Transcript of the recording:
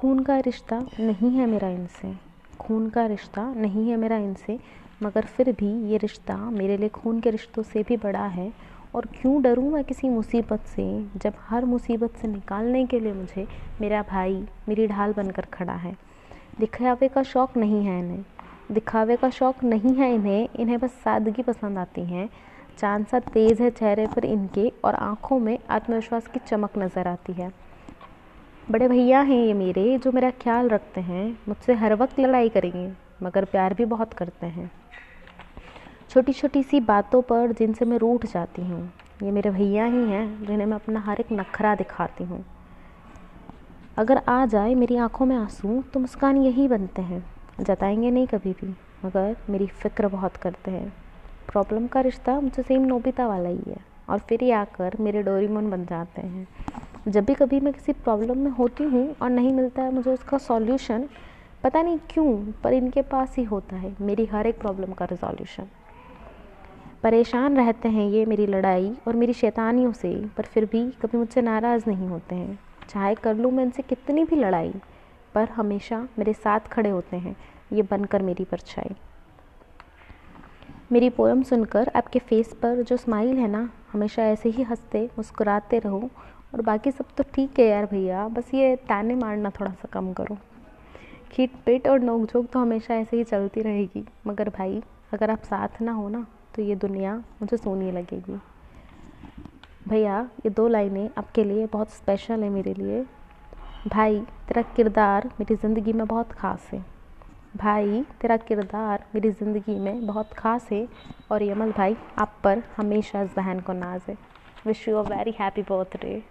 खून का रिश्ता नहीं है मेरा इनसे। खून का रिश्ता नहीं है मेरा इनसे, मगर फिर भी ये रिश्ता मेरे लिए खून के रिश्तों से भी बड़ा है। और क्यों डरूँ मैं किसी मुसीबत से, जब हर मुसीबत से निकालने के लिए मुझे मेरा भाई मेरी ढाल बनकर खड़ा है। दिखावे का शौक़ नहीं है इन्हें। दिखावे का शौक़ नहीं है इन्हें। इन्हें बस सादगी पसंद आती है। चाँद सा तेज़ है चेहरे पर इनके और आँखों में आत्मविश्वास की चमक नज़र आती है। बड़े भैया हैं ये मेरे, जो मेरा ख्याल रखते हैं, मुझसे हर वक्त लड़ाई करेंगे, मगर प्यार भी बहुत करते हैं। छोटी छोटी सी बातों पर जिनसे मैं रूठ जाती हूँ, ये मेरे भैया ही हैं, जिन्हें मैं अपना हर एक नखरा दिखाती हूँ। अगर आ जाए मेरी आँखों में आँसू तो मुस्कान यही बनते हैं, जताएँगे नहीं कभी भी, मगर मेरी फ़िक्र बहुत करते हैं। प्रॉब्लम का रिश्ता मुझसे सेम नोबिता वाला ही है, और फिर ही आकर मेरे डोरीमोन बन जाते हैं। जब भी कभी मैं किसी प्रॉब्लम में होती हूँ और नहीं मिलता है मुझे उसका सॉल्यूशन पता नहीं क्यों, पर इनके पास ही होता है। मेरी हर एक प्रॉब्लम का रिजॉल्यूशन परेशान रहते हैं ये मेरी लड़ाई और मेरी शैतानियों से, पर फिर भी कभी मुझसे नाराज़ नहीं होते हैं। चाहे कर लूँ मैं इनसे कितनी भी लड़ाई, पर हमेशा मेरे साथ खड़े होते हैं। ये बनकर मेरी परछाई। मेरी पोएम सुनकर आपके फेस पर जो स्माइल है ना, हमेशा ऐसे ही हँसते, मुस्कुराते रहो और बाकी सब तो ठीक है यार भैया। बस ये ताने मारना थोड़ा सा कम करो। खीट पेट और नोक झोंक तो हमेशा ऐसे ही चलती रहेगी। मगर भाई, अगर आप साथ ना हो ना तो ये दुनिया मुझे सोनी लगेगी। भैया, ये दो लाइनें आपके लिए बहुत स्पेशल है मेरे लिए। भाई, तेरा किरदार मेरी ज़िंदगी में बहुत ख़ास है। भाई, तेरा किरदार मेरी ज़िंदगी में बहुत ख़ास है और यमल भाई, आप पर हमेशा बहन को नाज है। Wish you a very happy birthday